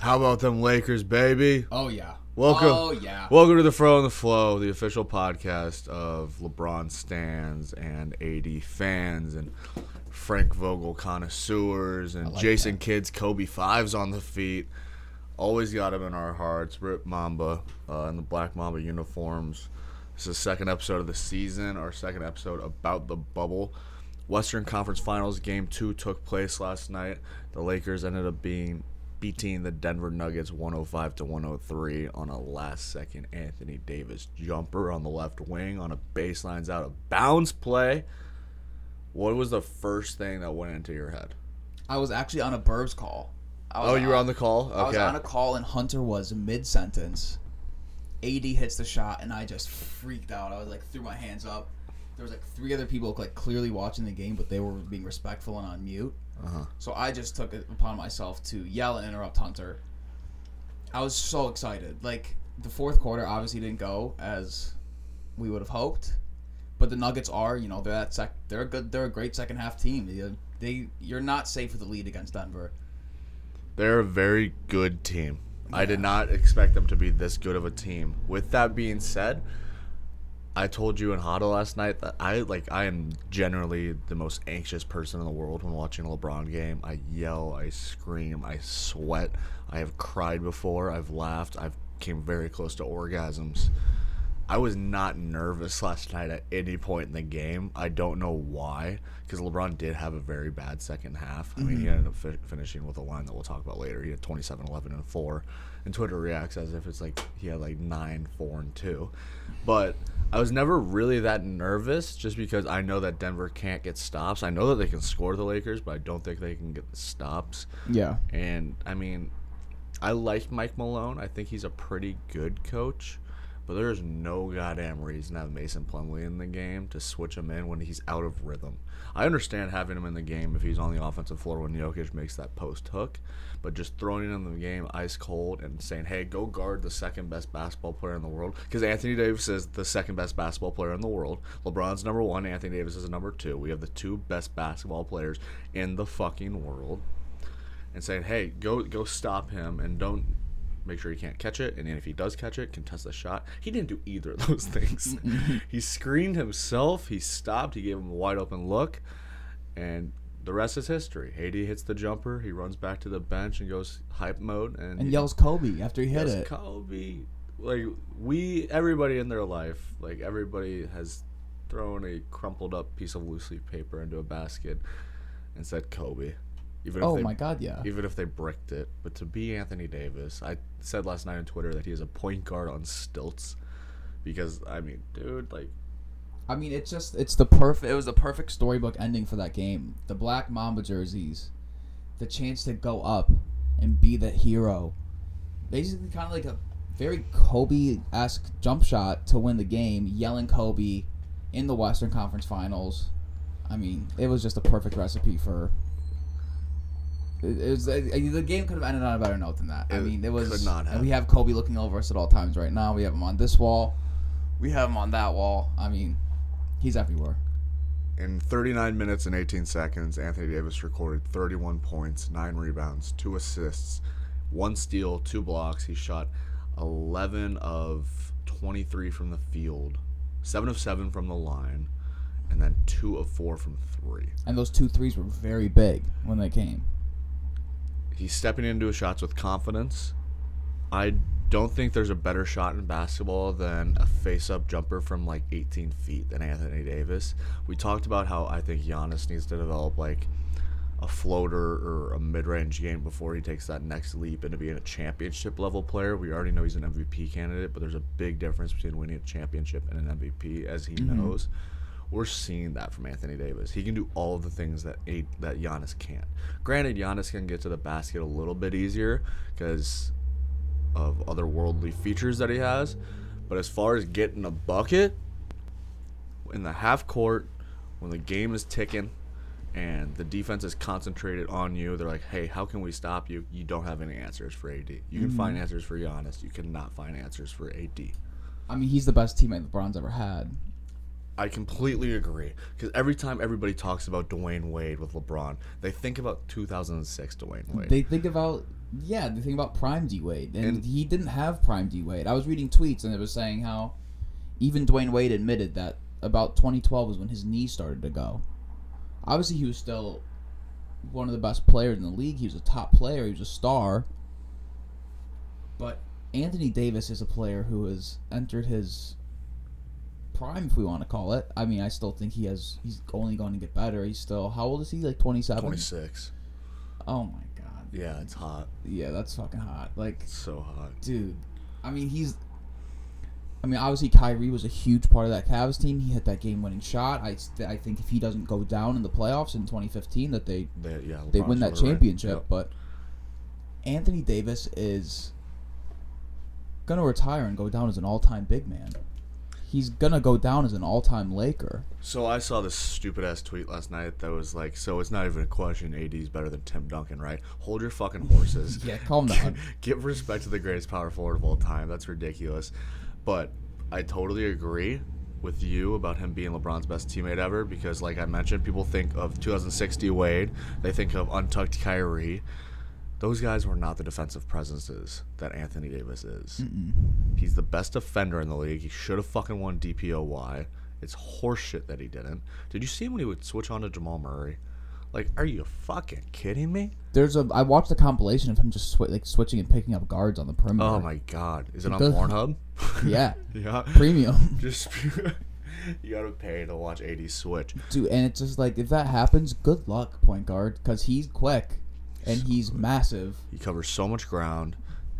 How about them Lakers, baby? Oh yeah. Welcome. Oh yeah. Welcome to the Fro and the Flow, the official podcast of LeBron stands and AD fans and Frank Vogel connoisseurs and like Jason Kidd's Kobe fives on the feet. Always got him in our hearts. Rip Mamba uh, in the Black Mamba uniforms. This is the second episode of the season, our second episode about the bubble. Western Conference Finals game two took place last night. The Lakers ended up being beating the Denver Nuggets 105 to 103 on a last second Anthony Davis jumper on the left wing on a baselines out of bounds play. What was the first thing that went into your head? I was actually on a Burbs call. Oh, you were on the call? I was on a call and Hunter was mid sentence. AD hits the shot and I just freaked out. I was like threw my hands up. There was like three other people like clearly watching the game, but they were being respectful and on mute. Uh-huh. So I just took it upon myself to yell and interrupt Hunter. I was so excited. Like the fourth quarter obviously didn't go as we would have hoped, but the Nuggets are, you know, they're that sec- they're a good, they're a great second half team. They, they you're not safe with the lead against Denver. They're a very good team. I did not expect them to be this good of a team. With that being said, I told you in Huddle last night that I like I am generally the most anxious person in the world when watching a LeBron game. I yell, I scream, I sweat. I have cried before. I've laughed. I've came very close to orgasms. I was not nervous last night at any point in the game. I don't know why, because LeBron did have a very bad second half. I mean, he mm-hmm. ended up fi- finishing with a line that we'll talk about later. He had 27, 11, and 4. And Twitter reacts as if it's like he had like 9, 4, and 2. But I was never really that nervous just because I know that Denver can't get stops. I know that they can score the Lakers, but I don't think they can get the stops. Yeah. And I mean, I like Mike Malone. I think he's a pretty good coach. But there's no goddamn reason to have Mason Plumlee in the game to switch him in when he's out of rhythm. I understand having him in the game if he's on the offensive floor when Jokic makes that post hook, but just throwing him in the game ice cold and saying, "Hey, go guard the second best basketball player in the world," because Anthony Davis is the second best basketball player in the world. LeBron's number one. Anthony Davis is number two. We have the two best basketball players in the fucking world and saying, "Hey, go go stop him and don't make sure he can't catch it, and then if he does catch it, contest the shot." He didn't do either of those things. he screened himself. He stopped. He gave him a wide open look, and the rest is history. AD hits the jumper. He runs back to the bench and goes hype mode and, And he yells Kobe after he hit it. Kobe. Like we, everybody in their life, like everybody has thrown a crumpled up piece of loose leaf paper into a basket and said Kobe. Even Oh they my god, yeah. even if they bricked it. But to be Anthony Davis, I said last night on Twitter that he is a point guard on stilts. Because I mean, dude, like I mean, it's just it's the perfect. It was the perfect storybook ending for that game. The black Mamba jerseys, the chance to go up and be the hero, basically kind of like a very Kobe esque jump shot to win the game, yelling Kobe in the Western Conference Finals. I mean, it was just a perfect recipe for. It, it was the game could have ended on a better note than that. I mean, it was. could not have. we have Kobe looking over us at all times right now. We have him on this wall. We have him on that wall. I mean, he's everywhere. in 39 minutes and 18 seconds, Anthony Davis recorded 31 points, 9 rebounds, 2 assists, 1 steal, 2 blocks. He shot 11 of 23 from the field, 7 of 7 from the line, and then 2 of 4 from 3. And those two threes were very big when they came. He's stepping into his shots with confidence. I don't think there's a better shot in basketball than a face-up jumper from like 18 feet than Anthony Davis. We talked about how I think Giannis needs to develop like a floater or a mid-range game before he takes that next leap into being a championship level player. We already know he's an MVP candidate, but there's a big difference between winning a championship and an MVP, as he mm-hmm. knows. We're seeing that from Anthony Davis. He can do all of the things that a, that Giannis can't. Granted, Giannis can get to the basket a little bit easier because of other worldly features that he has. But as far as getting a bucket in the half court, when the game is ticking and the defense is concentrated on you, they're like, hey, how can we stop you? You don't have any answers for AD. You can find mm-hmm. answers for Giannis. You cannot find answers for AD. I mean, he's the best teammate LeBron's ever had. I completely agree. Because every time everybody talks about Dwyane Wade with LeBron, they think about 2006 Dwyane Wade. They think about yeah, they think about prime D Wade, and, And- he didn't have prime D Wade. I was reading tweets, and it was saying how even Dwyane Wade admitted that about 2012 was when his knee started to go. Obviously, he was still one of the best players in the league. He was a top player. He was a star. But Anthony Davis is a player who has entered his prime, if we want to call it. I mean, I still think he has. He's only going to get better. He's still how old is he? Like 27. 26. Oh my god. Yeah, it's hot. Yeah, that's fucking hot. Like, It's so hot. dude, I mean, he's. I mean, obviously, Kyrie was a huge part of that Cavs team. He hit that game-winning shot. I, st- I think if he doesn't go down in the playoffs in 2015, that they They, yeah, they win that championship. Yep. But Anthony Davis is gonna retire and go down as an all-time big man. He's gonna go down as an all-time Laker. So I saw this stupid ass tweet last night that was like, so it's not even a question. AD is better than Tim Duncan, right? Hold your fucking horses. Yeah, calm down. Give respect to the greatest power forward of all time. That's ridiculous. But I totally agree with you about him being LeBron's best teammate ever because, like I mentioned, people think of 2060 Wade, they think of untucked Kyrie. Those guys were not the defensive presences that Anthony Davis is. He's the best defender in the league. He should have fucking won DPOY. It's horseshit that he didn't. Did you see him when he would switch on to Jamal Murray? Like, are you fucking kidding me? There's a. I watched a compilation of him just swi- like switching and picking up guards on the perimeter. Oh my god. Is it on Does- Pornhub? Yeah, yeah. premium. Just you gotta pay to watch AD switch. Dude, and it's just like if that happens, good luck, point guard, because he's quick and he's massive. He covers so much ground,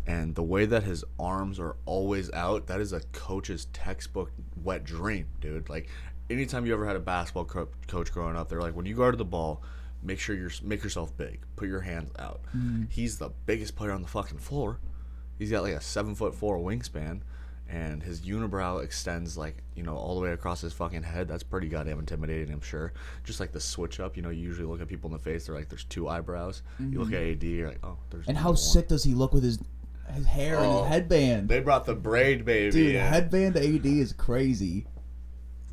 and the way that his arms are always out, that is a coach's textbook wet dream, dude. Like, anytime you ever had a basketball co- coach growing up, they're like, when you guard the ball, make sure you're make yourself big, put your hands out. Mm. He's the biggest player on the fucking floor. He's got like a seven foot four wingspan. And his unibrow extends like you know all the way across his fucking head. That's pretty goddamn intimidating, I'm sure. Just like the switch up, you know, you usually look at people in the face. They're like, "There's two eyebrows." You look at AD, you're like, "Oh, there's." And how one." sick does he look with his his hair and Oh, his headband? They brought the braid baby. Dude, in. headband AD is crazy.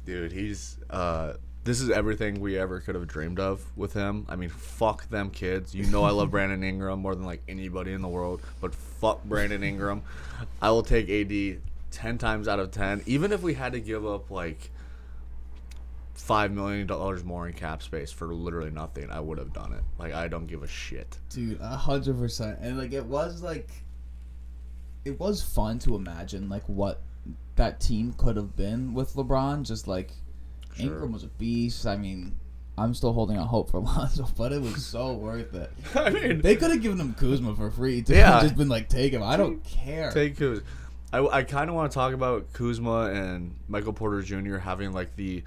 Dude, he's uh this is everything we ever could have dreamed of with him. I mean, fuck them kids. You know I love Brandon Ingram more than like anybody in the world, but fuck Brandon Ingram. I will take AD 10 times out of 10 even if we had to give up like 5 million dollars more in cap space for literally nothing. I would have done it. Like I don't give a shit. Dude, a hundred percent. And like it was like it was fun to imagine like what that team could have been with LeBron. Just like Sure. Ingram was a beast. I mean, I'm still holding out hope for Lonzo, but it was so worth it. I mean, They could have given him Kuzma for free too. Yeah. just been like, take him. I don't care. Take Kuz. I, I kind of want to talk about Kuzma and Michael Porter Jr. having like the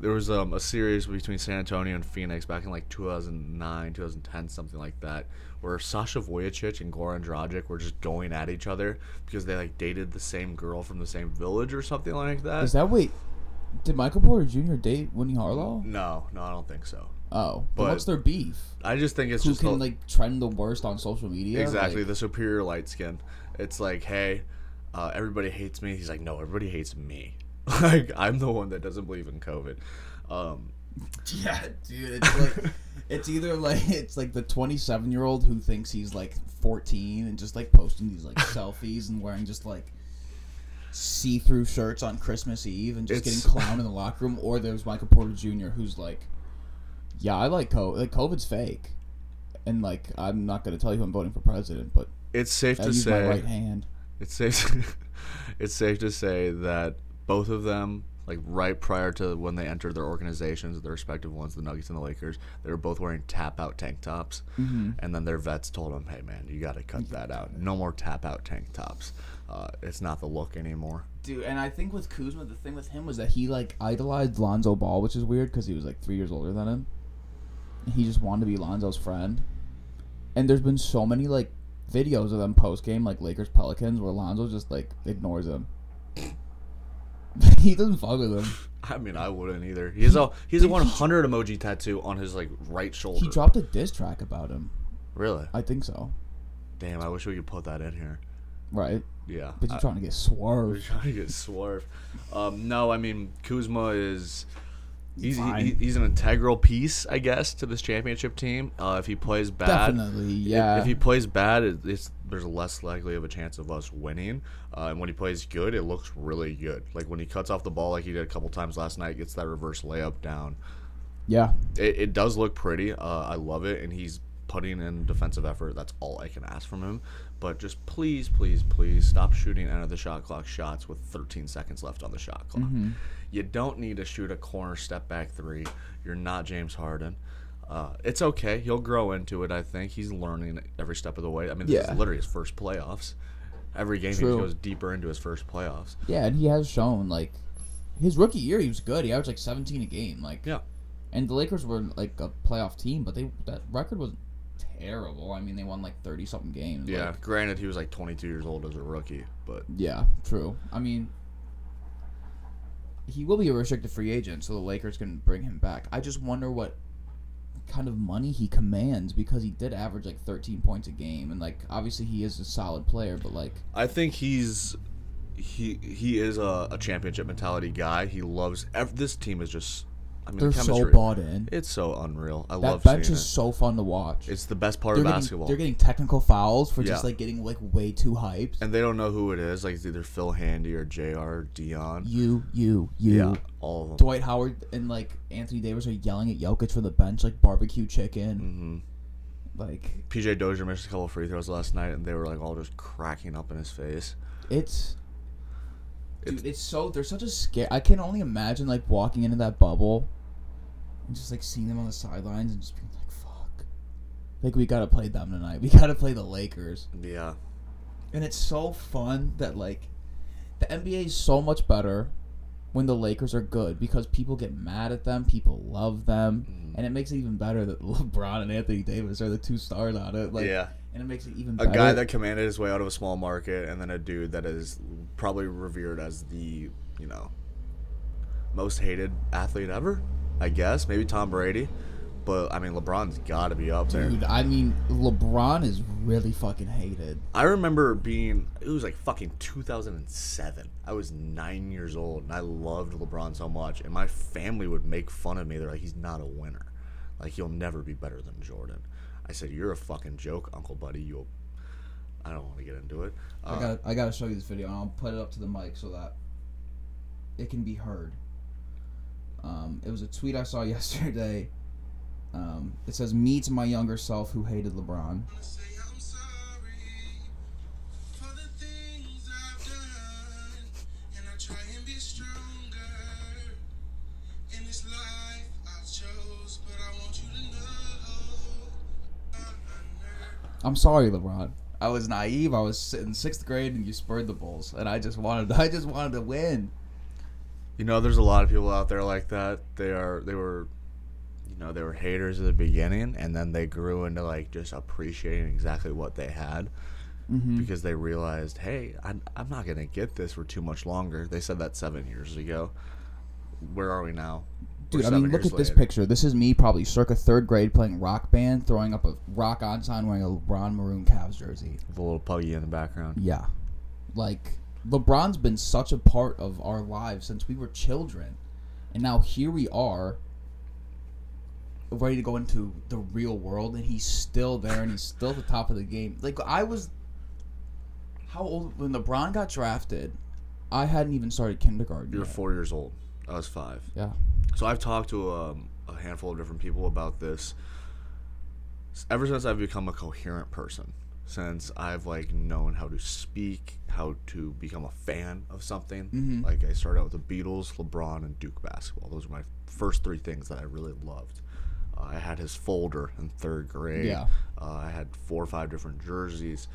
there was um, a series between San Antonio and Phoenix back in like 2009, 2010, something like that, where Sasha Vujacic and Goran Dragic were just going at each other because they like dated the same girl from the same village or something like that. Is that wait? Did Michael Porter Jr. date Winnie Harlow? no, no, I don't think so. Oh, but But- what's their beef? I just think it's Who just can a- like trend the worst on social media? Exactly, Like, the superior light skin. It's like, hey, uh, everybody hates me. He's like, no, everybody hates me. like, I'm the one that doesn't believe in COVID. Um, Yeah, dude, it's like it's either like it's like the 27 year old who thinks he's like 14 and just like posting these like selfies and wearing just like see through shirts on Christmas Eve and just It's- getting clowned in the locker room, or there's Michael Porter Jr. who's like, yeah, I like COVID. Like COVID's fake, and like I'm not gonna tell you who I'm voting for president, but it's safe I to use my say right hand. It's safe it's safe to say that both of them like right prior to when they entered their organizations their respective ones the nuggets and the lakers they were both wearing tap out tank tops Mm-hmm. and then their vets told them hey man you got to cut that out no more tap out tank tops uh, it's not the look anymore Dude, and I think with Kuzma, the thing with him was that he like idolized Lonzo Ball, which is weird because he was like three years older than him. He just wanted to be Lonzo's friend. And there's been so many like videos of them post game, like Lakers Pelicans, where Lonzo just like ignores him. he doesn't fuck with him. i mean i wouldn't either he has a he has a 100 emoji tattoo on his like right shoulder He dropped a diss track about him. really I think so. damn i wish we could put that in here Right. Yeah. But you're I- trying to get swerved. trying to get swerved. Um, no, I mean Kuzma is he's he, he's an integral piece, I guess, to this championship team. Uh, if he plays bad, Definitely, if- yeah. If, he plays bad, it, it's there's less likely of a chance of us winning. Uh, and when he plays good, it looks really good. Like when he cuts off the ball, like he did a couple times last night, gets that reverse layup down. yeah. It, it does look pretty. Uh, I love it, and he's putting in defensive effort. That's all I can ask from him. But just please, please, please stop shooting end of the shot clock shots with 13 seconds left on the shot clock. Mm-hmm. You don't need to shoot a corner step back three. You're not James Harden. Uh, it's okay. He'll grow into it. I think he's learning every step of the way. I mean, this Yeah. is literally his first playoffs. Every game True. he goes deeper into his first playoffs. Yeah, and he has shown like his rookie year he was good. He averaged like 17 a game. Like Yeah. and the Lakers were like a playoff team, but they that record was terrible. I mean, they won like 30 something games. Yeah. Like, Granted, he was like 22 years old as a rookie, but yeah, true. I mean, he will be a restricted free agent, so the Lakers can bring him back. I just wonder what kind of money he commands because he did average like 13 points a game, and like obviously he is a solid player, but like I think he's he he is a, a championship mentality guy. He loves ev- this team is just I mean they're the so bought in. it's so unreal. I love That love bench is it. so fun to watch. It's the best part they're of getting, basketball. they're getting technical fouls for just like getting like way too hyped. and they don't know who it is. Like it's either Phil Handy or Jr. Dion. you, you, you. Yeah, all of them. Dwight Howard and like Anthony Davis are yelling at Jokic from the bench like barbecue chicken. hmm Like PJ Dozier missed a couple free throws last night, and they were like all just cracking up in his face. it's dude, It's- it's so there's such a scare. I can only imagine like walking into that bubble and just like seeing them on the sidelines and just being like, "Fuck." Like we gotta play them tonight. We gotta play the Lakers. Yeah, And it's so fun that like the NBA is so much better when the Lakers are good because people get mad at them, people love them, Mhm. and it makes it even better that LeBron and Anthony Davis are the two stars on it. Like, yeah. and it makes it even better. A better. guy that commanded his way out of a small market, and then a dude that is probably revered as the you know most hated athlete ever. I guess maybe Tom Brady, but I mean LeBron's got to be up there. Dude, I mean, LeBron is really fucking hated. I remember being it was like fucking 2007. I was 9 years old and I loved LeBron so much and my family would make fun of me. They're like he's not a winner. Like he'll never be better than Jordan. I said you're a fucking joke, Uncle Buddy. You'll I don't want to get into it. I Uh, got I got to show you this video, and I'll put it up to the mic so that it can be heard. Um, it was a tweet I saw yesterday. Um, it says, "Me to my younger self who hated LeBron." I'm sorry for the things I've done, and I try and be stronger in this life I chose. But I want you to know, I'm unnerved. I'm sorry, LeBron. I was naive. I was in sixth grade, and you spurred the Bulls, and I just wanted, I just wanted to win. You know, there's a lot of people out there like that. They are they were you know, they were haters at the beginning and then they grew into like just appreciating exactly what they had Mm-hmm. because they realized, "Hey, I'm, I'm not going to get this for too much longer." They said that 7 years ago. Where are we now? Dude, I mean, look at this picture. This is me, probably circa third grade, playing rock band, throwing up a rock on sign, wearing a LeBron maroon Cavs jersey. With a little puggy in the background. Yeah. Like LeBron's been such a part of our lives since we were children. And now here we are ready to go into the real world and he's still there and he's still at the top of the game. Like I was how old when LeBron got drafted, I hadn't even started kindergarten. You were yet. 4 years old. I was 5. Yeah. So I've talked to um, a handful of different people about this. Ever since I've become a coherent person, since I've like known how to speak, how to become a fan of something. Mhm. Like I started out with the Beatles, LeBron, and Duke basketball. Those were my first three things that I really loved. Uh, I had his folder in third grade. Yeah. Uh, I had four or five different jerseys.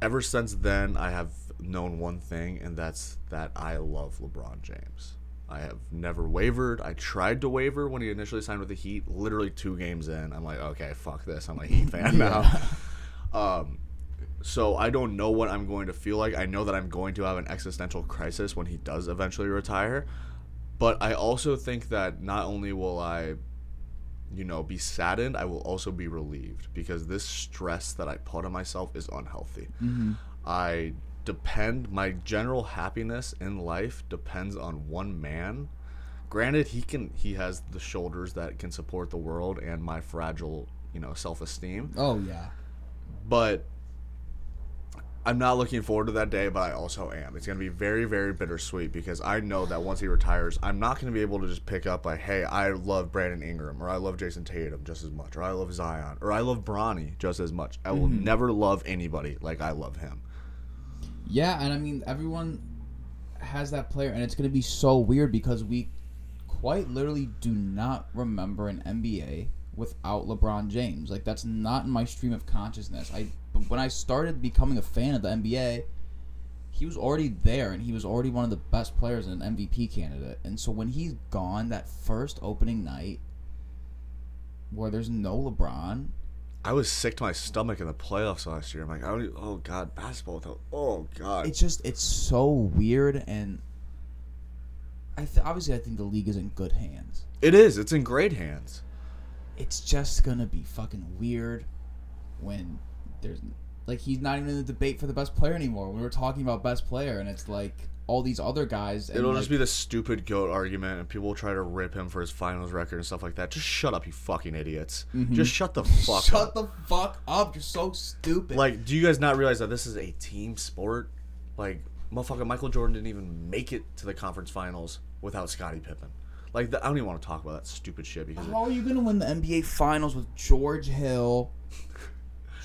Ever since then, I have known one thing, and that's that I love LeBron James. I have never wavered. I tried to waver when he initially signed with the Heat. Literally two games in, I'm like, okay, fuck this. I'm a Heat fan now. Um, so I don't know what I'm going to feel like. I know that I'm going to have an existential crisis when he does eventually retire. But I also think that not only will I you know, be saddened, I will also be relieved because this stress that I put on myself is unhealthy. I depend my general happiness in life depends on one man. Granted, he can he has the shoulders that can support the world and my fragile, you know, self-esteem Oh yeah. But I'm not looking forward to that day, but I also am. It's going to be very, very bittersweet because I know that once he retires, I'm not going to be able to just pick up like, hey, I love Brandon Ingram, or I love Jayson Tatum just as much, or I love Zion, or I love Bronny just as much. I will mm-hmm. never love anybody like I love him. Yeah, and I mean everyone has that player, and it's gonna be so weird because we quite literally do not remember an NBA without LeBron James. Like that's not in my stream of consciousness. I when I started becoming a fan of the NBA, he was already there, and he was already one of the best players and an MVP candidate. And so when he's gone, that first opening night where there's no LeBron, I was sick to my stomach in the playoffs last year. I'm like, I don't, oh god, basketball. without- Oh god, it's just it's so weird and I th- obviously I think the league is in good hands. it is. It's in great hands. It's just gonna be fucking weird when there's like he's not even in the debate for the best player anymore. We were talking about best player and it's like all these other guys. And It'll like, just be the stupid goat argument, and people will try to rip him for his finals record and stuff like that. Just shut up, you fucking idiots. Mm-hmm. Just shut the fuck shut up. the fuck up. You're so stupid. Like, do you guys not realize that this is a team sport? Like, motherfucker, Michael Jordan didn't even make it to the conference finals without Scottie Pippen. Like, the, I don't even want to talk about that stupid shit because how are you gonna win the NBA finals with George Hill,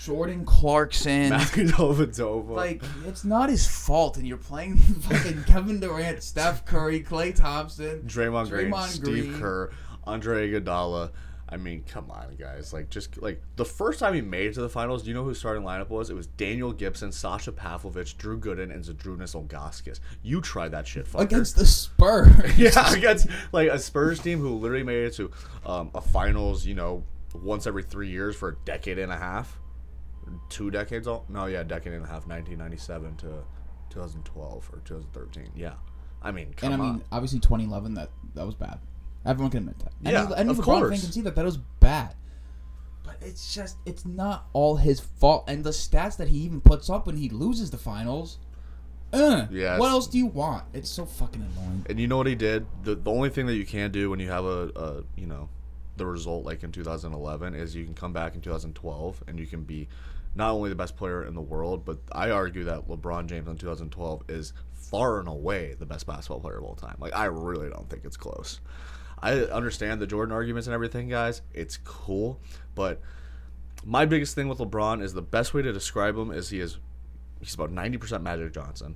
Jordan Clarkson? Dellavedova. Like it's not his fault, and you're playing fucking Kevin Durant, Steph Curry, Klay Thompson. Draymond, Green, Draymond Steve Kerr, Andre Iguodala. I mean, come on, guys. Like, just like the first time he made it to the finals, do you know who his starting lineup was? It was Daniel Gibson, Sasha Pavlovic, Drew Gooden, and Zydrunas Ilgauskas. You try that shit, fucker. against the Spurs. yeah, against like a Spurs team who literally made it to um, a finals, you know, once every three years for a decade and a half, two decades. All no, yeah, decade and a half, 1997 to 2012 or 2013. Yeah, I mean, come and I on. mean, obviously, 2011 that that was bad. Everyone can admit that. Any, Yeah, any of LeBron fan course. can see that that was bad. But it's just it's not all his fault, and the stats that he even puts up when he loses the finals. Uh, Yeah, What else do you want? It's so fucking annoying. And you know what he did? The the only thing that you can do when you have a, a you know the result like in 2011 is you can come back in 2012 and you can be not only the best player in the world, but I argue that LeBron James in 2012 is far and away the best basketball player of all time. Like I really don't think it's close. I understand the Jordan arguments and everything, guys. It's cool, but my biggest thing with LeBron is the best way to describe him is he is he's about 90% Magic Johnson,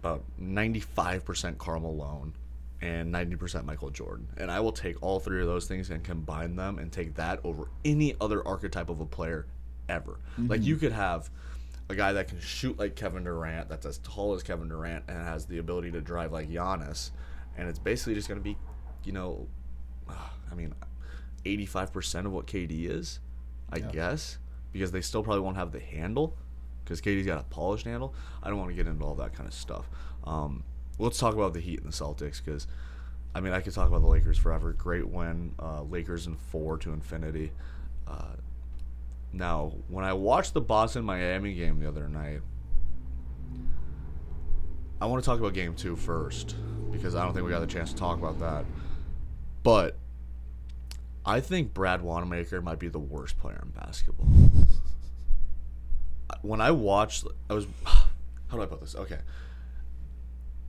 about 95% Karl Malone, and 90% Michael Jordan. And I will take all three of those things and combine them and take that over any other archetype of a player ever. Mm-hmm. Like you could have a guy that can shoot like Kevin Durant, that's as tall as Kevin Durant, and has the ability to drive like Giannis, and it's basically just going to be, you know, I mean, 85% of what KD is, I guess, because they still probably won't have the handle, because KD's got a polished handle. I don't want to get into all that kind of stuff. Um, let's talk about the Heat and the Celtics, because, I mean, I could talk about the Lakers forever. Great win, uh, Lakers in four to infinity. Uh, now, when I watched the Boston Miami game the other night, I want to talk about game two first because I don't think we got the chance to talk about that. But I think Brad Wanamaker might be the worst player in basketball. When I watched, I was, how do I put this? Okay.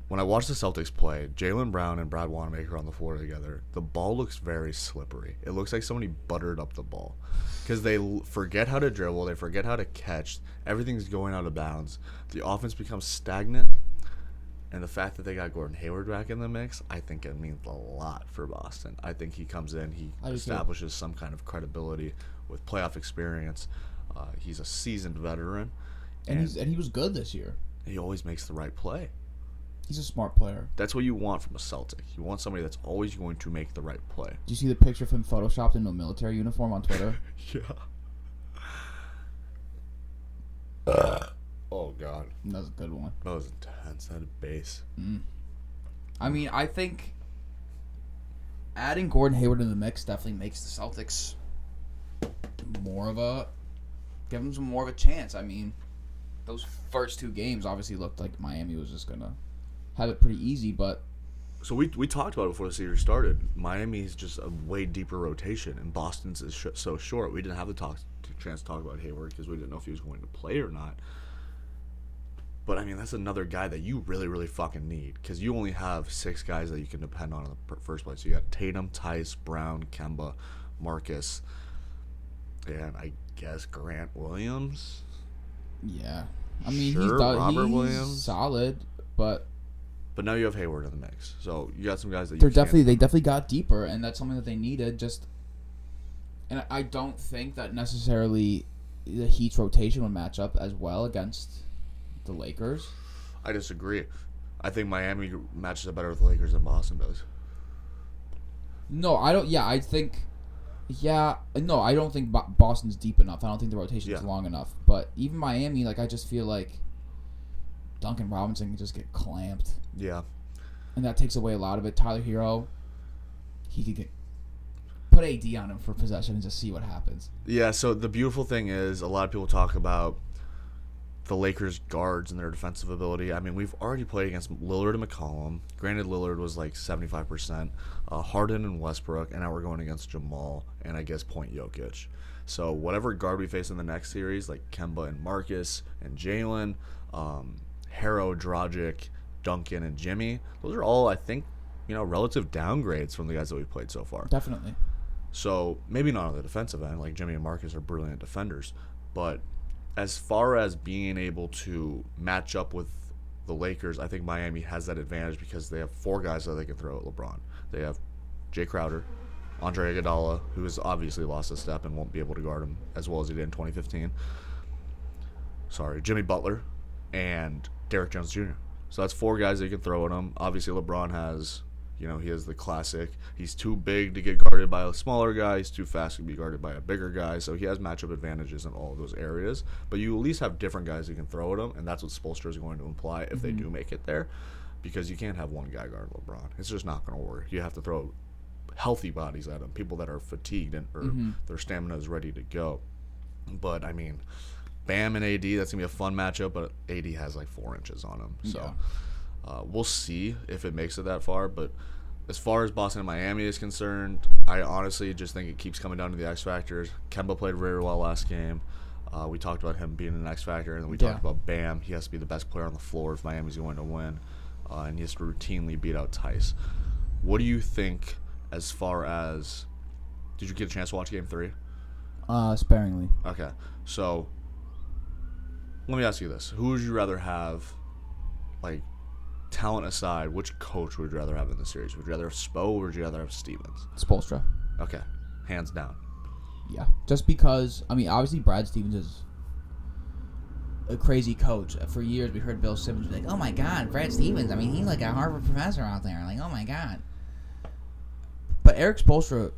When I watched the Celtics play, Jaylen Brown and Brad Wanamaker on the floor together, the ball looks very slippery. It looks like somebody buttered up the ball because they forget how to dribble, they forget how to catch. Everything's going out of bounds. The offense becomes stagnant, and the fact that they got Gordon Hayward back in the mix, I think it means a lot for Boston. I think he comes in, he I do too. establishes some kind of credibility with playoff experience. Uh, he's a seasoned veteran, And he's and he was good this year. he always makes the right play. He's a smart player. That's what you want from a Celtic. You want somebody that's always going to make the right play. Do you see the picture of him photoshopped into a military uniform on Twitter? Yeah. Oh God, That's a good one. that was intense. That bass. Mm. I mean, I think adding Gordon Hayward in the mix definitely makes the Celtics more of a give them some more of a chance. I mean, those first two games obviously looked like Miami was just gonna have it pretty easy, but So we, we talked about it before the series started. Miami's just a way deeper rotation, and Boston's is sh- so short. We didn't have the talk chance to talk about Hayward because we didn't know if he was going to play or not. But I mean, that's another guy that you really, really fucking need because you only have six guys that you can depend on in the first place. So You got Tatum, Theis, Brown, Kemba, Marcus, and I guess Grant Williams. yeah. I mean, he's, Sure, Robert he's Williams. solid, but But now you have Hayward in the mix, so you got some guys that you they're definitely they definitely got deeper, and that's something that they needed. Just, and I- I don't think that necessarily the Heat's rotation would match up as well against the Lakers. I disagree. I think Miami matches up better with the Lakers than Boston does. No, I don't. Yeah, I think. Yeah, no, I don't think Boston's deep enough. I don't think the rotation's Yeah. long enough. But even Miami, like I just feel like Duncan Robinson can just get clamped, Yeah. and that takes away a lot of it. Tyler Herro, he could get put AD on him for possession and just see what happens. Yeah, so the beautiful thing is a lot of people talk about the Lakers guards and their defensive ability. I mean, we've already played against Lillard and McCollum. Granted, Lillard was like 75%, uh, Harden and Westbrook, and now we're going against Jamal and I guess Point Jokic. So whatever guard we face in the next series, like Kemba and Marcus and Jaylen, um, Herro, Dragic, Duncan, and Jimmy, those are all, I think, you know, relative downgrades from the guys that we've played so far. Definitely. So maybe not on the defensive end, like Jimmy and Marcus are brilliant defenders, but as far as being able to match up with the Lakers, I think Miami has that advantage because they have four guys that they can throw at LeBron. They have Jay Crowder, Andre Iguodala, who has obviously lost a step and won't be able to guard him as well as he did in 2015. Sorry, Jimmy Butler, and Derrick Jones Jr. So that's four guys that you can throw at him. Obviously, LeBron has, you know, he has the classic. He's too big to get guarded by a smaller guy. He's too fast to be guarded by a bigger guy. So he has matchup advantages in all of those areas. But you at least have different guys you can throw at him, and that's what Spoelstra is going to imply if they mm-hmm. do make it there, because you can't have one guy guard LeBron. It's just not going to work. You have to throw healthy bodies at him, people that are fatigued and or mm-hmm. their stamina is ready to go. But I mean, Bam and AD, that's gonna be a fun matchup. But AD has like four inches on him, so uh, we'll see if it makes it that far. But as far as Boston and Miami is concerned, I honestly just think it keeps coming down to the X factors. Kemba played very well last game. Uh, we talked about him being an X factor, and then we Yeah. talked about Bam. He has to be the best player on the floor if Miami's going to win, uh, and he has to routinely beat out Theis. What do you think as far as? Did you get a chance to watch Game Three? Uh, sparingly. Okay, so let me ask you this: Who would you rather have, like, talent aside? Which coach would you rather have in the series? Would you rather have Spo or would you rather have Stevens? Spoelstra. Okay, hands down. Yeah. Just because I mean, obviously Brad Stevens is a crazy coach. For years we heard Bill Simmons be like, "Oh my God, Brad Stevens! I mean, he's like a Harvard professor out there. Like, oh my God." But Eric Spoelstra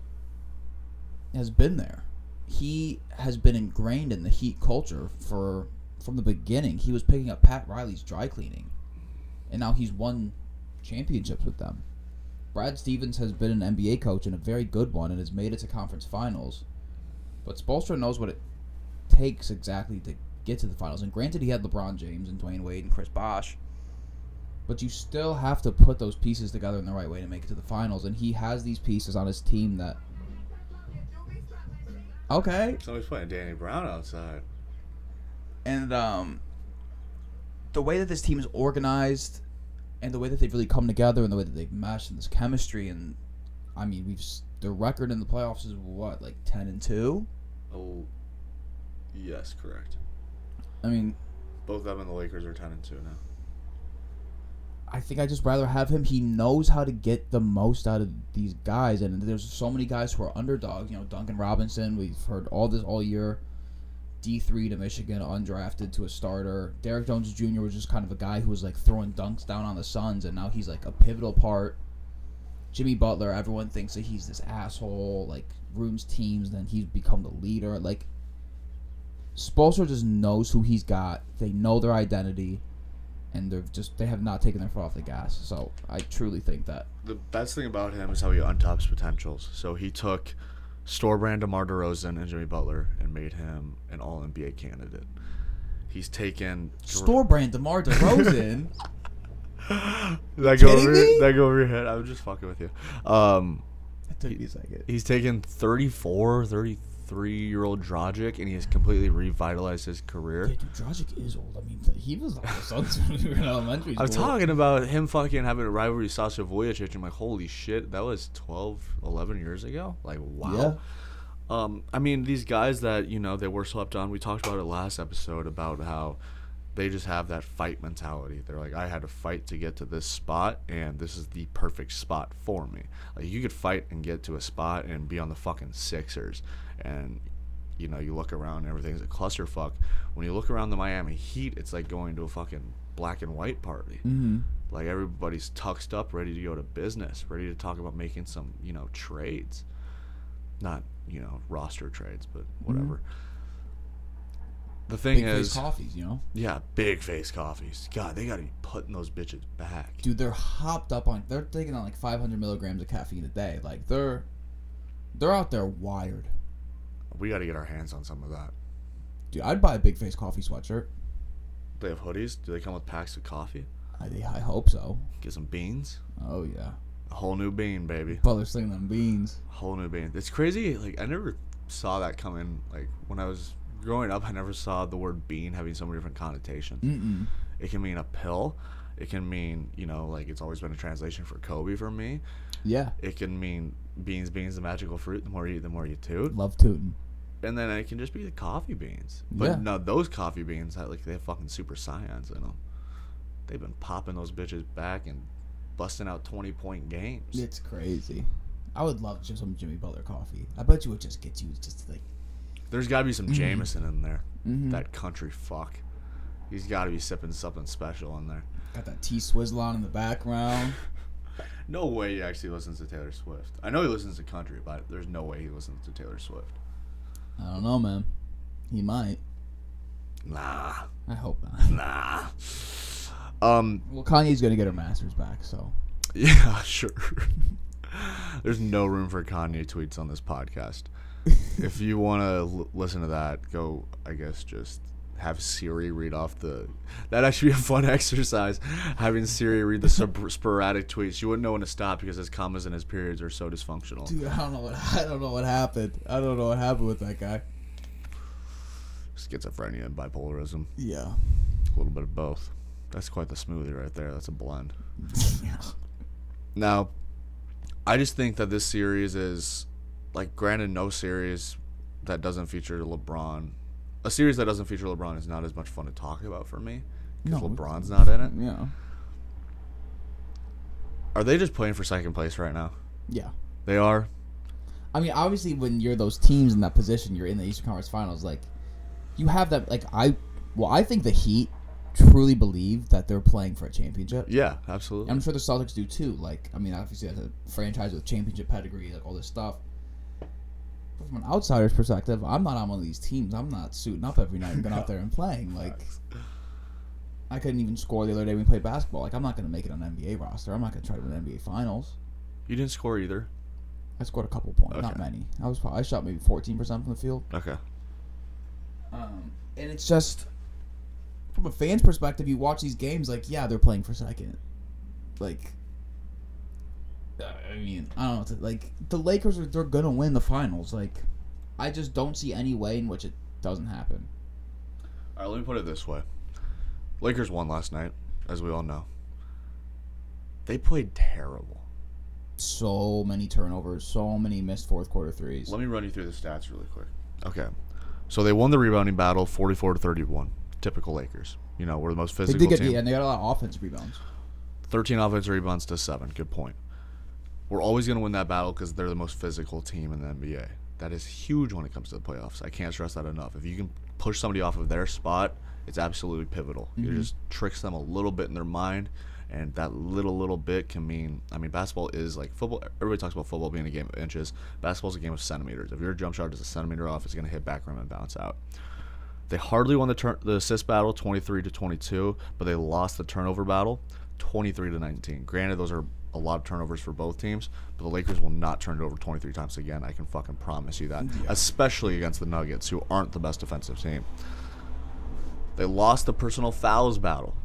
has been there. He has been ingrained in the Heat culture for from the beginning. He was picking up Pat Riley's dry cleaning, and now he's won championships with them. Brad Stevens has been an NBA coach and a very good one, and has made it to conference finals. But Spoelstra knows what it takes exactly to get to the finals. And granted, he had LeBron James and Dwyane Wade and Chris Bosh. But you still have to put those pieces together in the right way to make it to the finals. And he has these pieces on his team that. Okay. Somebody's playing Danny Brown outside. And um, the way that this team is organized, and the way that they've really come together, and the way that they've meshed, and this chemistry, and I mean, we've their record in the playoffs is what like ten and two. Oh, yes, correct. I mean, Both them and the Lakers are ten and two now. I think I just rather have him. He knows how to get the most out of these guys, and there's so many guys who are underdogs. You know, Duncan Robinson. We've heard all this all year. D three to Michigan, undrafted to a starter. Derrick Jones Jr. was just kind of a guy who was like throwing dunks down on the Suns, and now he's like a pivotal part. Jimmy Butler, everyone thinks that he's this asshole, like ruins teams. Then he's become the leader. Like Spolster just knows who he's got. They know their identity and they've just they have not taken their foot off the gas. So I truly think that. The best thing about him is how he untaps potentials. So he took store brand DeMar DeRozan and Jimmy Butler and made him an All NBA candidate. He's taken Store brand DeMar DeRozan. that go over me? that go over your head. I was just fucking with you. Um, that took me a second. he's taken 34, 33 year old Dragic and he has completely revitalized his career. Yeah, dude, Dragic is old. I mean, he was the Suns when we were in elementary school. I'm talking about him fucking having a rivalry with Sasha Vujacic. I'm like, holy shit, that was 12, 11 years ago. Like, wow. Yeah. Um, I mean, these guys that you know they were slept on. We talked about it last episode about how they just have that fight mentality. They're like, I had to fight to get to this spot, and this is the perfect spot for me. Like, you could fight and get to a spot and be on the fucking Sixers, and you know, you look around and everything's a clusterfuck. When you look around the Miami Heat, it's like going to a fucking black and white party. Mm-hmm. Like everybody's tuxed up, ready to go to business, ready to talk about making some, you know, trades. Not, you know, roster trades, but whatever. The thing Big face is, coffees, you know. yeah, big face coffees. God, they got to be putting those bitches back. Dude, they're hopped up on. They're taking on like 500 milligrams of caffeine a day. Like they're, they're out there wired. We got to get our hands on some of that. Dude, I'd buy a big face coffee sweatshirt. They have hoodies. Do they come with packs of coffee? I, I hope so. Get some beans. Oh yeah, A whole new bean, baby. Butler slinging them beans. A whole new bean. It's crazy. Like I never saw that coming. Like when I was growing up, I never saw the word bean having so many different connotations. Mm-mm. It can mean a pill. It can mean you know like it's always been a translation for Kobe for me. Yeah, It can mean beans, beans, the magical fruit. The more you eat, the more you toot. love tootin'. And then it can just be the coffee beans. But Yeah. no, those coffee beans like they have fucking super science in them. They've been popping those bitches back and busting out twenty point games. It's crazy. I would love just some Jimmy Butler coffee. I bet you it just gets you just like. There's got to be some Mm-hmm. Jameson in there. Mhm. That country fuck. He's got to be sipping something special in there. Got that T Swizzle on in the background. No way he actually listens to Taylor Swift. I know he listens to country, but there's no way he listens to Taylor Swift. I don't know, man. He might. Nah, I hope not. nah. Um, Well, Kanye's gonna get her masters back, so yeah, sure. there's no room for Kanye tweets on this podcast. if you want to l- listen to that, go. I guess just have Siri read off the. That'd actually be a fun exercise. Having Siri read the sub- sporadic tweets, you wouldn't know when to stop because his commas and his periods are so dysfunctional. dude, I don't know what I don't know what happened. I don't know what happened with that guy. Schizophrenia and bipolarism, Yeah. a little bit of both. That's quite the smoothie right there. That's a blend. yeah. Now, I just think that this series is like granted no series that doesn't feature LeBron. A series that doesn't feature LeBron is not as much fun to talk about for me because No. LeBron's not in it. Yeah. Are they just playing for second place right now? Yeah. They are. I mean, obviously, when you're those teams in that position, you're in the Eastern Conference Finals. Like, you have that. Like, I, well, I think the Heat truly believe that they're playing for a championship. Yeah, absolutely. I'm sure the Celtics do too. Like, I mean, obviously, as a franchise with championship pedigree, like all this stuff. From an outsider's perspective, I'm not on one of these teams. I'm not suiting up every night and going out there and playing. Like, I couldn't even score the other day when we played basketball. Like, I'm not going to make it on an NBA roster. I'm not going to try to win NBA Finals. You didn't score either. I scored a couple points, not many. I was probably, I shot maybe 14% from the field. Okay. Um, and it's just from a fan's perspective, you watch these games like, yeah, they're playing for second. Like, I mean, I don't know. Like the Lakers are they're gonna win the finals. Like, I just don't see any way in which it doesn't happen. All right, let me put it this way. Lakers won last night, as we all know. They played terrible. So many turnovers, so many missed fourth quarter threes. Let me run you through the stats really quick. Okay. So they won the rebounding battle 44 to 31. Typical Lakers. You know, we're the most They physical did get team. yeah, and they got a lot of offensive rebounds. 13 offensive rebounds to 7. Good point. We're always going to win that battle because they're the most physical team in the NBA. That is huge when it comes to the playoffs. I can't stress that enough. If you can push somebody off of their spot, it's absolutely pivotal. Mm-hmm. You just tricks them a little bit in their mind, and that little little bit can mean. I mean, basketball is like football. Everybody talks about football being a game of inches. Basketball's a game of centimeters. If your jump shot is a centimeter off, it's going to hit back rim and bounce out. They hardly won the turn the assist battle, 23 to 22, but they lost the turnover battle, 23 to 19. Granted, those are a lot of turnovers for both teams, but the Lakers will not turn it over 23 times again. I can fucking promise you that, especially against the Nuggets, who aren't the best defensive team. They lost the personal fouls battle.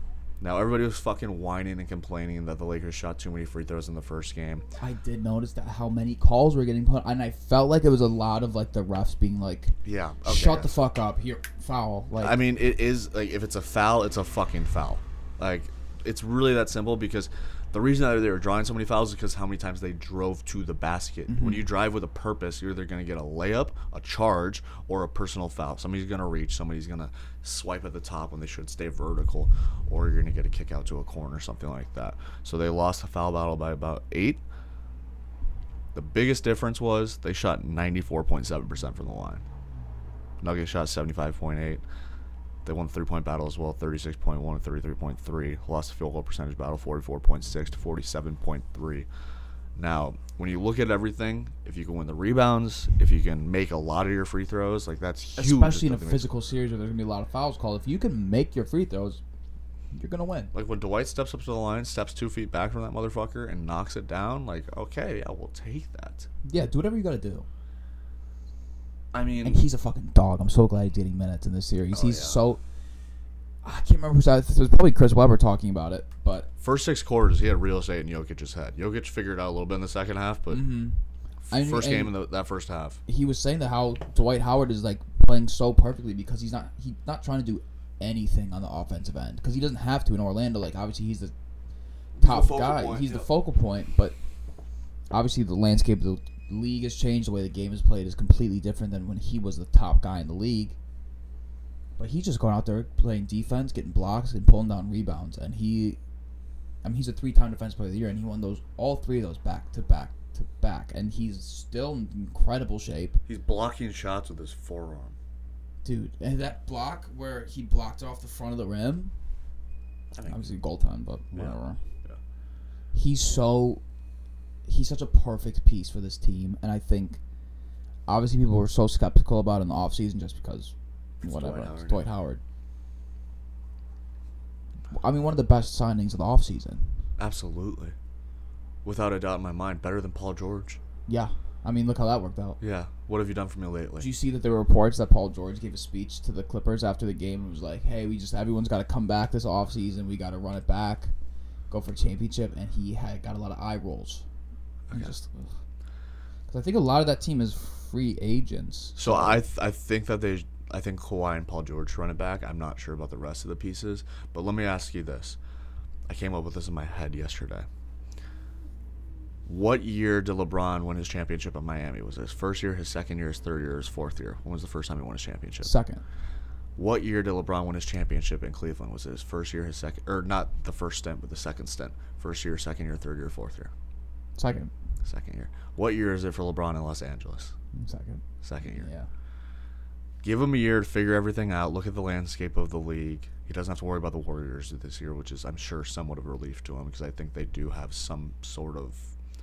Now everybody was fucking whining and complaining that the Lakers shot too many free throws in the first game. I did notice that how many calls were getting put, and I felt like it was a lot of like the refs being like, Yeah, okay, "Shut yeah. the fuck up, here, foul." Like, I mean, it is like if it's a foul, it's a fucking foul. Like it's really that simple because the reason that they were drawing so many fouls is because how many times they drove to the basket. When mm-hmm. you drive with a purpose, you're either going to get a layup, a charge, or a personal foul. Somebody's going to reach, somebody's going to swipe at the top when they should stay vertical, or you're going to get a kick out to a corner, something like that. So they lost the foul battle by about eight. The biggest difference was they shot 94.7% from the line. Nuggets shot 75.8. They won the three point battle as well, 36.1 and 33.3. Lost the field goal percentage battle, 44.6 to 47.3. Now, when you look at everything, if you can win the rebounds, if you can make a lot of your free throws, like that's huge. especially in a physical series where there's gonna be a lot of fouls called, if you can make your free throws, you're gonna win. Like when Dwight steps up to the line, steps two feet back from that motherfucker, and knocks it down, like, okay, I will take that. Yeah, do whatever you gotta do. I mean, And he's a fucking dog. I'm so glad he's getting minutes in this series. Oh, he's yeah. so. I can't remember who said it. It was probably Chris Webber talking about it, but first six quarters, he had real estate in Jokic's head. Jokic figured out a little bit in the second half, but Mm-hmm. I mean, first game in the, that first half. he was saying that how Dwight Howard is like playing so perfectly because he's not he's not trying to do anything on the offensive end because he doesn't have to in Orlando. Like obviously he's the top focal guy. point, he's the focal point, but obviously the landscape of the league has changed. The way the game is played is completely different than when he was the top guy in the league. But he's just going out there playing defense, getting blocks, and pulling down rebounds, and he. I mean, he's a three-time Defense Player of the Year, and he won those all three of those back to back to back, and he's still in incredible shape. He's blocking shots with his forearm. Dude, and that block where he blocked off the front of the rim, I think obviously goal time, but Yeah. whatever. Yeah. He's so he's such a perfect piece for this team, and I think obviously people were so skeptical about in the offseason just because It's whatever. Dwight Howard. Dwight Howard. I mean, one of the best signings of the offseason. Absolutely. Without a doubt in my mind, better than Paul George. Yeah. I mean, look how that worked out. Yeah. What have you done for me lately? Did you see that there were reports that Paul George gave a speech to the Clippers after the game and was like, "Hey, we just everyone's got to come back this offseason. We got to run it back, go for a championship." And he had got a lot of eye rolls. Okay. just I think a lot of that team is free agents. So I th- I think that they I think Kawhi and Paul George run it back. I'm not sure about the rest of the pieces, but let me ask you this. I came up with this in my head yesterday. What year did LeBron win his championship at Miami? Was it his first year, his second year, his third year, his fourth year? When was the first time he won his championship? second, What year did LeBron win his championship in Cleveland? Was it his first year, his second, or not the first stint, but the second stint? First year, second year, third year, fourth year? Second, Second year. What year is it for LeBron in Los Angeles? second. Second year. Yeah. Give him a year to figure everything out. Look at the landscape of the league. He doesn't have to worry about the Warriors this year, which is, I'm sure, somewhat of a relief to him because I think they do have some sort of.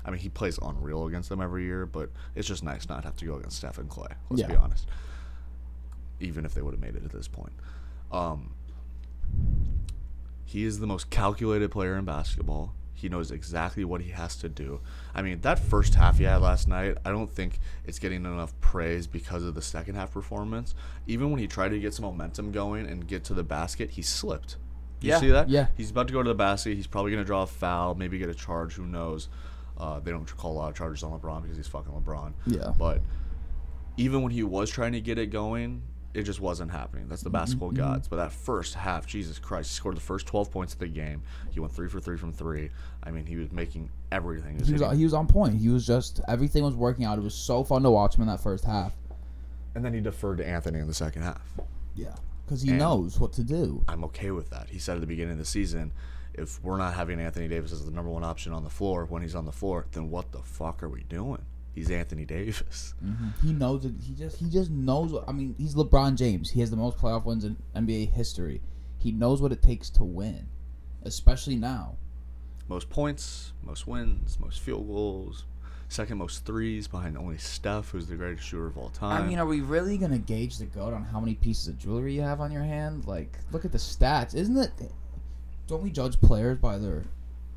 I mean, he plays unreal against them every year, but it's just nice not to have to go against Steph and Klay. Let's be honest. Even if they would have made it to this point, um, he is the most calculated player in basketball. He knows exactly what he has to do. I mean, that first half he had last night, I don't think it's getting enough praise because of the second half performance. Even when he tried to get some momentum going and get to the basket, he slipped. You Yeah, see that? yeah. He's about to go to the basket. He's probably going to draw a foul, maybe get a charge. Who knows? Uh, they don't call a lot of charges on LeBron because he's fucking LeBron. Yeah. But even when he was trying to get it going, it just wasn't happening. That's the mm-hmm, basketball mm-hmm. gods. But that first half, Jesus Christ, he scored the first 12 points of the game. He went three for three from three. I mean, he was making everything. He was He was, hitting- he was on point. He was just everything was working out. It was so fun to watch him in that first half. and then he deferred to Anthony in the second half. Yeah, because he And- knows what to do. I'm okay with that. He said at the beginning of the season, if we're not having Anthony Davis as the number one option on the floor when he's on the floor, then what the fuck are we doing? He's Anthony Davis. Mm-hmm. He knows it. He just he just knows. What, I mean, he's LeBron James. He has the most playoff wins in NBA history. He knows what it takes to win, especially now. Most points, most wins, most field goals. second most threes behind only Steph, who's the greatest shooter of all time. I mean, are we really gonna gauge the goat on how many pieces of jewelry you have on your hand? Like, look at the stats. Isn't it? Don't we judge players by their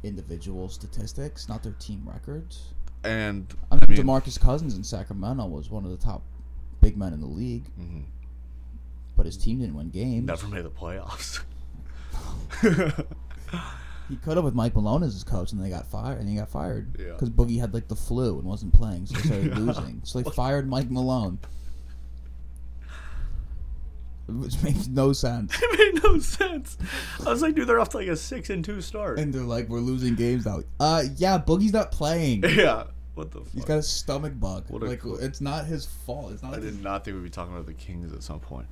individual statistics, not their team records? And I mean, I mean, Demarcus Cousins in Sacramento was one of the top big men in the league, mhm, but his team didn't win games. never made the playoffs. He could have with Mike Malone as his coach, and they got fired. And he got fired Yeah. because Boogie had like the flu and wasn't playing, so they started Yeah. losing. So they fired Mike Malone, which makes no sense. it made no sense. I was like, dude, they're off to like a six and two start. And they're like, "We're losing games now." Uh, yeah, Boogie's not playing. yeah. What the fuck? He's got a stomach bug. What like, cool- it's not his fault. It's not. I his- did not think we'd be talking about the Kings at some point.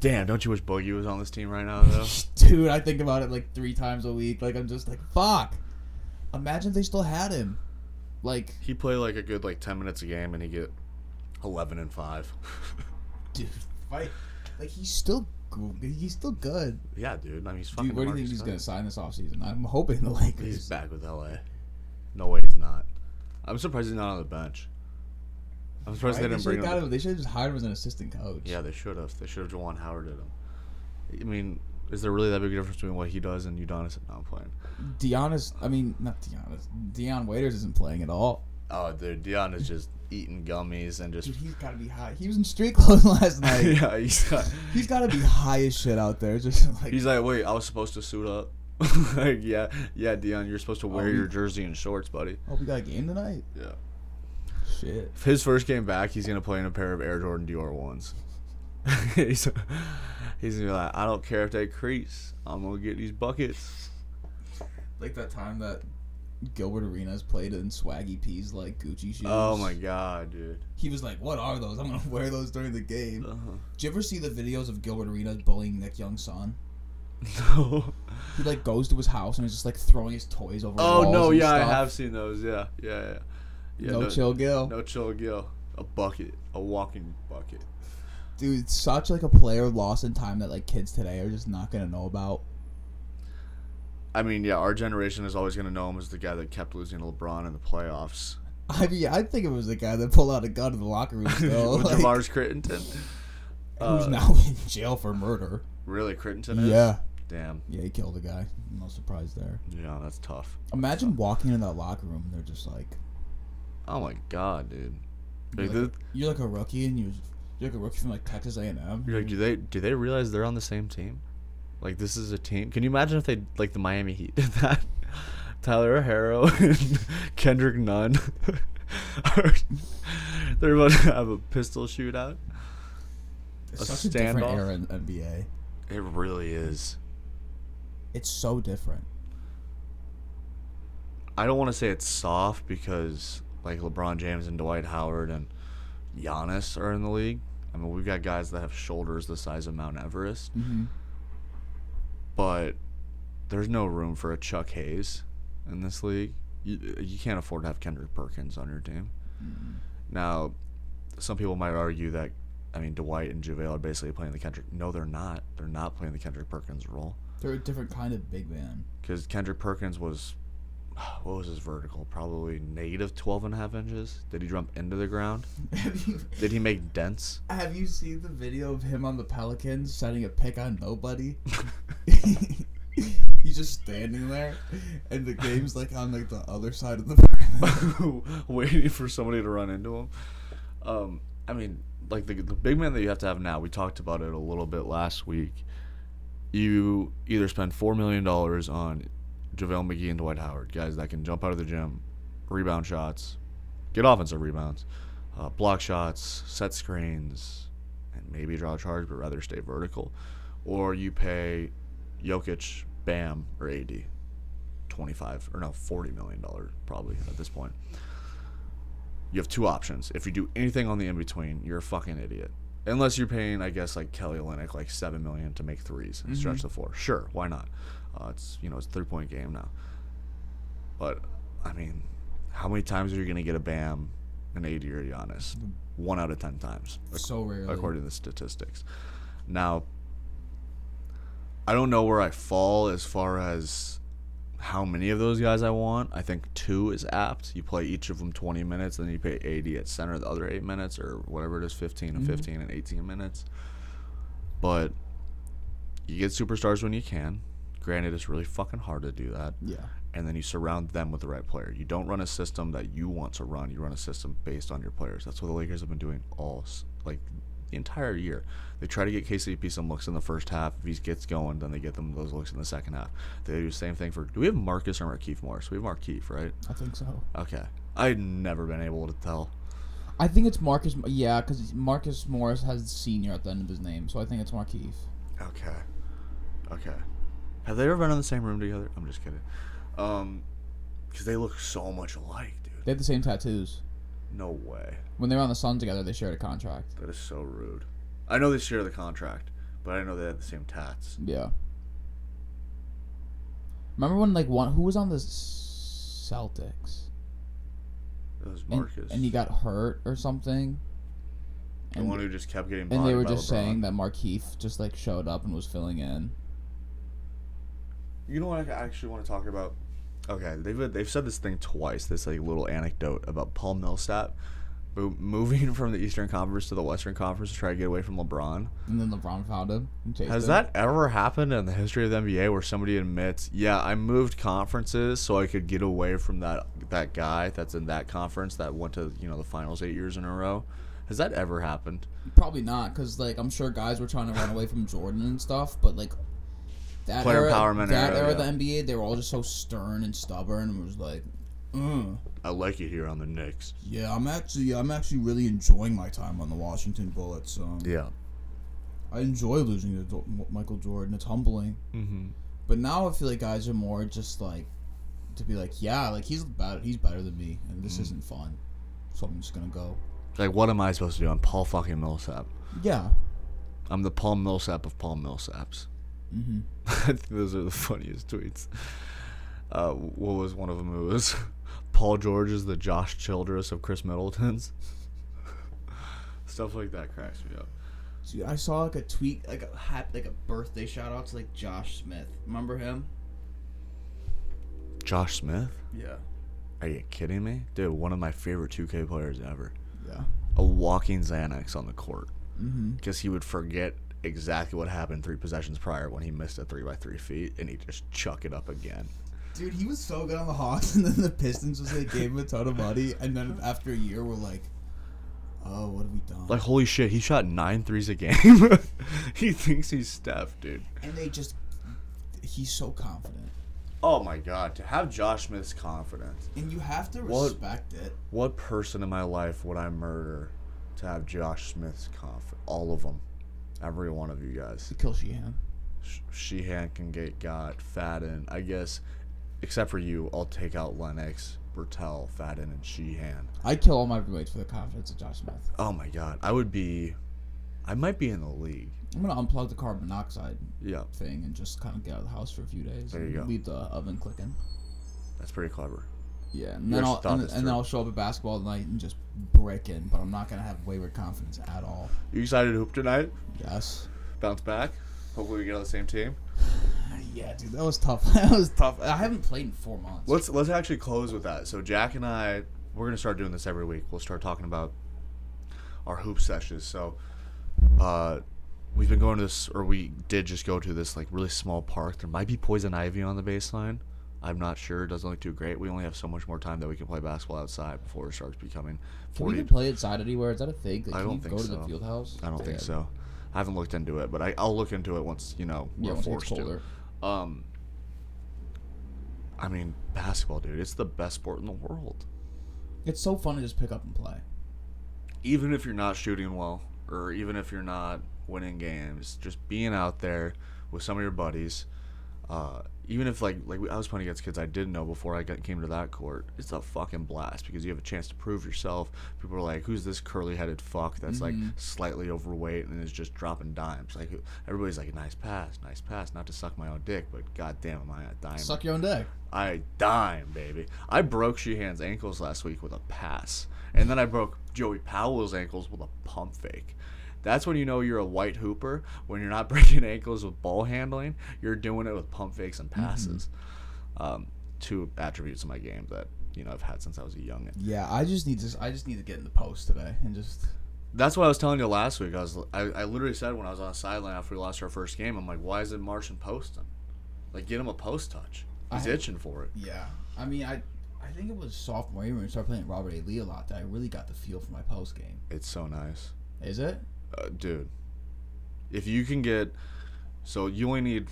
Damn, don't you wish Boogie was on this team right now, though? Dude, I think about it like three times a week. Like I'm just like, fuck. Imagine if they still had him. Like, he played like a good like ten minutes a game, and he get eleven and five. dude, fight. Like he's still, he's still good. yeah, dude. I mean, he's fucking. Dude, where do you think he's gonna sign this offseason? I'm hoping the Lakers. He's back with LA. No way, he's not. I'm surprised he's not on the bench. I'm surprised Right? they They didn't should bring him. him. They should have just hired him as an assistant coach. Yeah, they should have. They should have Juwan Howard did him. I mean, is there really that big a difference between what he does and Udonis not playing? Giannis, I mean, not Giannis. Dion Waiters isn't playing at all. Oh, dude, Dion is just eating gummies and just. Dude, he's got to be high. He was in street clothes last night. yeah, he's got, He's got to be high as shit out there. Just like He's like, wait, I was supposed to suit up. like, yeah, yeah, Dion, you're supposed to oh, wear Oh, your jersey and shorts, buddy. oh, we got a game tonight. Yeah. Shit. If his first game back, he's gonna play in a pair of Air Jordan Dior ones. he's, he's gonna be like, I don't care if they crease. I'm gonna get these buckets. Like that time that Gilbert Arenas played in Swaggy P's like Gucci shoes. Oh my god, dude. He was like, "What are those? I'm gonna wear those during the game." Uh-huh. Did you ever see the videos of Gilbert Arenas bullying Nick Young's son? No. He like goes to his house and is just like throwing his toys over. Oh walls no, yeah, I have seen those. Yeah, yeah, yeah. yeah no, chill, Gil. No chill, Gil. A bucket, a walking bucket. Dude, such like a player lost in time that like kids today are just not gonna know about. I mean, yeah, our generation is always gonna know him as the guy that kept losing to LeBron in the playoffs. I mean, I think it was the guy that pulled out a gun in the locker room still. With like, Javaris Crittenton. who's Uh, now in jail for murder. Really, Crittenton is? Yeah. Damn. Yeah, he killed a guy. No surprise there. Yeah, that's tough. Imagine walking in that locker room and they're just like, Oh my god, dude. you're Like, like, you're like a rookie and you're, you're like a rookie from like Texas A&M. you're like, do they do they realize they're on the same team? Like this is a team. Can you imagine if they like the Miami Heat did that? Tyler Herro and Kendrick Nunn. are- they're about to have a pistol shootout. It's a such a different era in NBA. It really is. It's so different. I don't want to say it's soft because like LeBron James and Dwight Howard and Giannis are in the league. I mean, we've got guys that have shoulders the size of Mount Everest, Mm-hmm. But there's no room for a Chuck Hayes in this league. You, you can't afford to have Kendrick Perkins on your team. Mm-hmm. Now, some people might argue that, I mean, Dwight and JaVale are basically playing the Kendrick. No, they're not. They're not playing the Kendrick Perkins role They're a different kind of big man. because Kendrick Perkins was, what was his vertical? Probably negative 12 and a half inches. Did he jump into the ground? you Did he make dents? have you seen the video of him on the Pelicans setting a pick on nobody? He's just standing there, and the game's like on like the other side of the waiting for somebody to run into him. Um, I mean, like the, the big man that you have to have now. We talked about it a little bit last week. You either spend four million dollars on JaVale McGee and Dwight Howard, guys that can jump out of the gym, rebound shots, get offensive rebounds, uh, block shots, set screens, and maybe draw a charge, but rather stay vertical, or you pay Jokic, Bam, or AD 25 or no 40 million dollar probably at this point. You have two options. If you do anything on the in between you're a fucking idiot unless you're paying i guess like kelly Olynyk like 7 million to make 3s and stretch the floor sure why not uh, it's you know it's a three point game now but i mean how many times are you going to get a bam an AD or Giannis? One out of ten times so rarely. according to the statistics. Now, I don't know where I fall as far as how many of those guys I want. I think two is apt. You play each of them 20 minutes, and then you pay 80 at center the other eight minutes, or whatever it is 15 and mm-hmm. 15 and 18 minutes. But you get superstars when you can. Granted, it's really fucking hard to do that. Yeah. And then you surround them with the right player. You don't run a system that you want to run. You run a system based on your players. That's what the Lakers have been doing all like the entire year. They try to get KCP some looks in the first half. If he gets going, then they get them those looks in the second half. They do the same thing for. Do we have Marcus or Markieff Morris? We have Markieff, right? I think so. Okay. I've never been able to tell. I think it's Marcus. Yeah, because Marcus Morris has senior at the end of his name, so I think it's Markieff. Okay. Okay. Have they ever been in the same room together? I'm just kidding. Um, because they look so much alike, dude. They have the same tattoos. No way. When they were on the Sun together, they shared a contract. That is so rude. I know they share the contract, but I know they had the same tats. Yeah. Remember when like one who was on the Celtics It was and, Marcus. and he got hurt or something, the and, one who just kept getting. and they were just LeBron. saying that Markieff just like showed up and was filling in. You know what I actually want to talk about? Okay, they've uh, they've said this thing twice. This like little anecdote about Paul Millsap mo- moving from the Eastern Conference to the Western Conference to try to get away from LeBron. And then LeBron found him and Has him. that ever happened in the history of the NBA where somebody admits, "Yeah, I moved conferences so I could get away from that that guy that's in that conference that went to you know the finals eight years in a row"? Has that ever happened? Probably not, because like I'm sure guys were trying to run away from Jordan and stuff, but like that Player era, empowerment that era, era of yeah. the NBA, they were all just so stern and stubborn and was like, mm, I like it here on the Knicks. Yeah, I'm actually I'm actually really enjoying my time on the Washington Bullets. Um, Yeah. I enjoy losing to Michael Jordan. It's humbling. Mm-hmm. But now I feel like guys are more just like to be like, yeah, like he's better, he's better than me, and this isn't fun, so I'm just gonna go. Like, what am I supposed to do? I'm Paul fucking Millsap. Yeah. I'm the Paul Millsap of Paul Millsaps. Mm-hmm. I think those are the funniest tweets. Uh, what was one of them? It was Paul George is the Josh Childress of Khris Middleton's. Stuff like that cracks me up. Dude, I saw like a tweet, like a hat, like a birthday shout out to like Josh Smith. Remember him? Josh Smith? Yeah. Are you kidding me? Dude, one of my favorite 2K players ever. Yeah. A walking Xanax on the court. Mm-hmm. Because he would forget exactly what happened three possessions prior when he missed a 3 by 3 feet and he'd just chuck it up again. Dude, he was so good on the Hawks, and then the Pistons just like gave him a ton of money, and then after a year, we're like, oh, what have we done? Like, holy shit, he shot nine threes a game. he thinks he's Steph, dude. and they just, he's so confident, Oh my god, to have Josh Smith's confidence. and you have to What- respect it. What person in my life would I murder to have Josh Smith's confidence? All of them. Every one of you guys. Kill Sheehan. Sh- Sheehan can get got, Fadden. I guess, except for you, I'll take out Lennox, Bertel, Fadden, and Sheehan. I'd kill all my roommates for the confidence of Josh Smith. Oh my god, I would be. I might be in the league. I'm gonna unplug the carbon monoxide Yeah, thing and just kind of get out of the house for a few days. There you and go. Leave the oven clicking. that's pretty clever. Yeah, and then I'll and, and then. I'll show up at basketball tonight and just break in, but I'm not gonna have wayward confidence at all. You excited to hoop tonight? Yes. Bounce back. Hopefully we get on the same team. Yeah, dude, that was tough. that was tough. I haven't played in four months. Let's let's actually close with that. So Jack and I, we're gonna start doing this every week. We'll start talking about our hoop sessions. So, uh, we've been going to this, or we did just go to this like really small park. There might be poison ivy on the baseline. I'm not sure. It doesn't look too great. We only have so much more time that we can play basketball outside before it starts becoming Can we 40. even play outside anywhere? Is that a thing? Like, I can don't you think go to so. the field house? I don't think so. I haven't looked into it, but I, I'll look into it once you know Yeah, we're gets forced to. Um, I mean, basketball, dude. It's the best sport in the world. It's so fun to just pick up and play. even if you're not shooting well or even if you're not winning games just being out there with some of your buddies uh, even if like like I was playing against kids I didn't know before I got, came to that court, it's a fucking blast because you have a chance to prove yourself. People are like, "Who's this curly-headed fuck that's like slightly overweight and is just dropping dimes?" Like everybody's like, "Nice pass, nice pass." Not to suck my own dick, but goddamn, am I a dime? Suck your own dick. I dime, baby. I broke Sheehan's ankles last week with a pass. And then I broke Joey Powell's ankles with a pump fake. That's when you know you're a white hooper. When you're not breaking ankles with ball handling, you're doing it with pump fakes and passes. Um, two attributes of my game that you know I've had since I was a youngin. Yeah, I just need to. I just need to get in the post today and just. That's what I was telling you last week. I was I, I literally said when I was on the sideline after we lost our first game, I'm like, why isn't Martian posting? Like, get him a post touch. He's I- itching for it. Yeah, I mean, I. I think it was sophomore year when we started playing Robert A. Lee a lot that I really got the feel for my post game. It's so nice. Is it? Uh, dude, if you can get, so you only need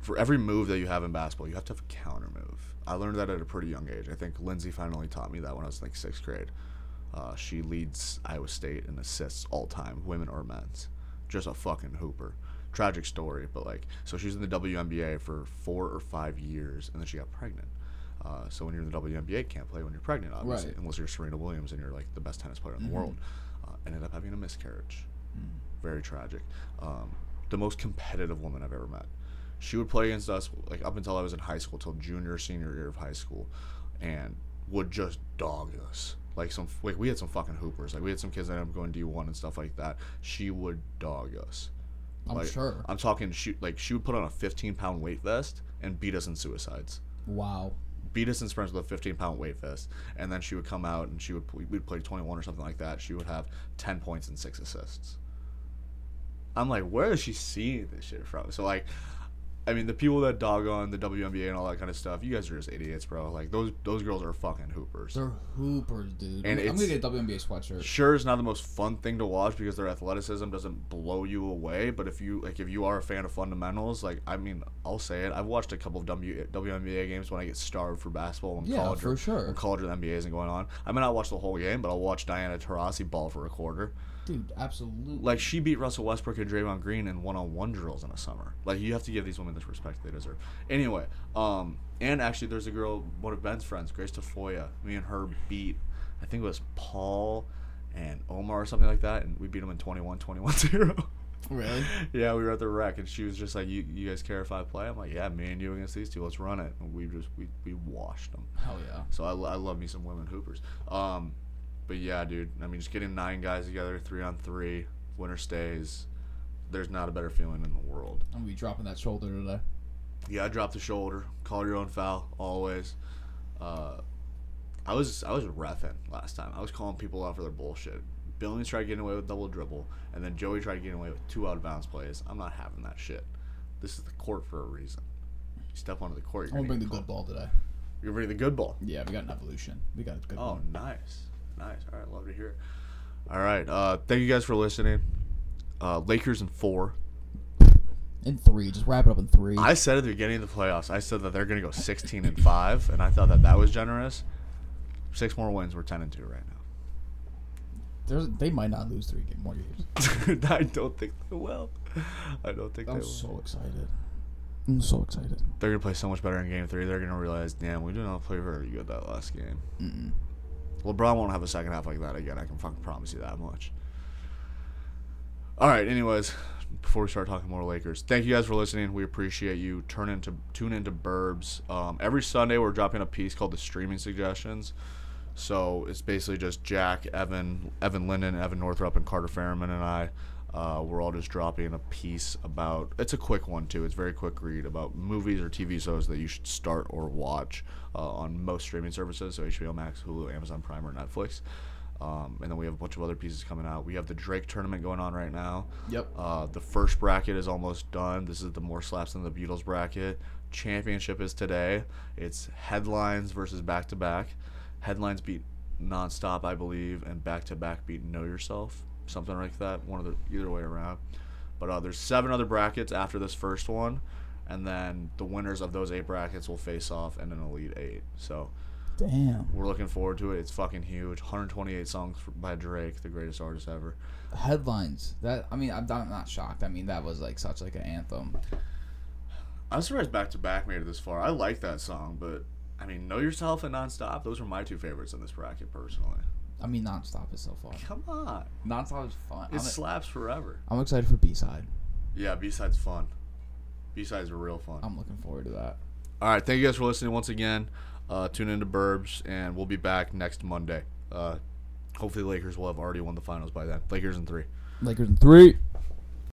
for every move that you have in basketball, you have to have a counter move. I learned that at a pretty young age. I think Lindsay finally taught me that when I was like sixth grade. Uh, she leads Iowa State in assists all time, women or men's. Just a fucking hooper. Tragic story, but like, so she's in the WNBA for four or five years, and then she got pregnant. Uh, so when you're in the WNBA, you can't play when you're pregnant, obviously, Right. unless you're Serena Williams and you're like the best tennis player in the world. Uh, ended up having a miscarriage very tragic. Um, the most competitive woman I've ever met. She would play against us like up until I was in high school, till junior senior year of high school, and would just dog us. Like some like we had some fucking hoopers. Like we had some kids that ended up going D one and stuff like that. She would dog us. I'm Like, sure. I'm talking. She like she would put on a 15 pound weight vest and beat us in suicides Wow. beat us in sprints with a 15 pound weight vest, and then she would come out and she would we'd play 21 or something like that. She would have 10 points and six assists. I'm like, where is she seeing this shit from? So like, I mean, the people that dog on the WNBA and all that kind of stuff, you guys are just idiots, bro. Like those those girls are fucking hoopers. They're hoopers, dude. And I'm, gonna get a WNBA sweatshirt. Sure, it's not the most fun thing to watch because their athleticism doesn't blow you away. But if you like, if you are a fan of fundamentals, like I mean, I'll say it. I've watched a couple of w, WNBA games when I get starved for basketball when Yeah, college for or, sure. when college or the NBA isn't going on. I may not watch the whole game, but I'll watch Diana Taurasi ball for a quarter. Dude, absolutely. Like she beat Russell Westbrook and Draymond Green in one-on-one drills in the summer. Like you have to give these women this respect they deserve. Anyway, um, and actually, there's a girl, one of Ben's friends, Grace Tafoya. Me and her beat, I think it was Paul and Omar or something like that, and we beat them in 21, 21-0. really? yeah, we were at the rec, and she was just like, "You, you guys care if I play?" I'm like, "Yeah, me and you against these two, let's run it." And we just we, we washed them. Hell yeah. So I, I love me some women hoopers. Um, but yeah, dude. I mean, just getting nine guys together, three on three, winner stays. There's not a better feeling in the world. I'm gonna be dropping that shoulder today. Yeah, drop the shoulder, call your own foul, always. Uh, I was I was refing last time. I was calling people out for their bullshit. Billings tried getting away with double dribble, and then Joey tried getting away with two out of bounds plays. I'm not having that shit. This is the court for a reason. You step onto the court. I'm gonna bring the good ball today. You're bringing the good ball. Yeah, we got an evolution. We got a good Oh, one. nice, nice. All right, love to hear it. All right, uh, thank you guys for listening. Uh, Lakers in four. In three, just wrap it up in three. I said at the beginning of the playoffs, I said that they're going to go 16 and five, and I thought that that was generous. Six more wins. We're 10 and two right now. There's, they might not lose three ga- more games. I don't think they will. I don't think they I'm will. so excited. I'm so excited. They're going to play so much better in game three. They're going to realize, damn, we did not play very good that last game. Mm-mm. LeBron won't have a second half like that again. I can fucking promise you that much. All right. Anyways, before we start talking more Lakers, thank you guys for listening. We appreciate you. Turn into tune into Burbs. Um, every Sunday we're dropping a piece called the Streaming Suggestions. So it's basically just Jack, Evan, Evan Linden, Evan Northrup, and Carter Ferriman and I. Uh, we're all just dropping a piece about. It's a quick one too. It's very quick read about movies or TV shows that you should start or watch uh, on most streaming services. So HBO Max, Hulu, Amazon Prime, or Netflix. Um, and then we have a bunch of other pieces coming out. We have the Drake tournament going on right now. Yep. Uh, the first bracket is almost done. This is the more slaps than the Beatles bracket. Championship is today. It's headlines versus back to back. Headlines beat nonstop, I believe, and back to back beat Know Yourself, something like that. One of the either way around. But uh, there's seven other brackets after this first one, and then the winners of those eight brackets will face off in an elite eight. So Damn. we're looking forward to it. It's fucking huge. 128 songs by Drake, the greatest artist ever. Headlines. That I mean, I'm not, I'm not shocked. I mean, that was like such like an anthem. I'm surprised Back to Back made it this far. I like that song, but I mean, Know Yourself and Nonstop, those are my two favorites in this bracket personally. I mean, nonstop is so fun. Come on. Nonstop is fun. It I'm, slaps forever. I'm excited for B side. Yeah, B side's fun. B sides are real fun. I'm looking forward to that. All right, thank you guys for listening once again. Uh, tune into Burbs, and we'll be back next Monday. Uh, hopefully, the Lakers will have already won the finals by then. Lakers in three. Lakers in three.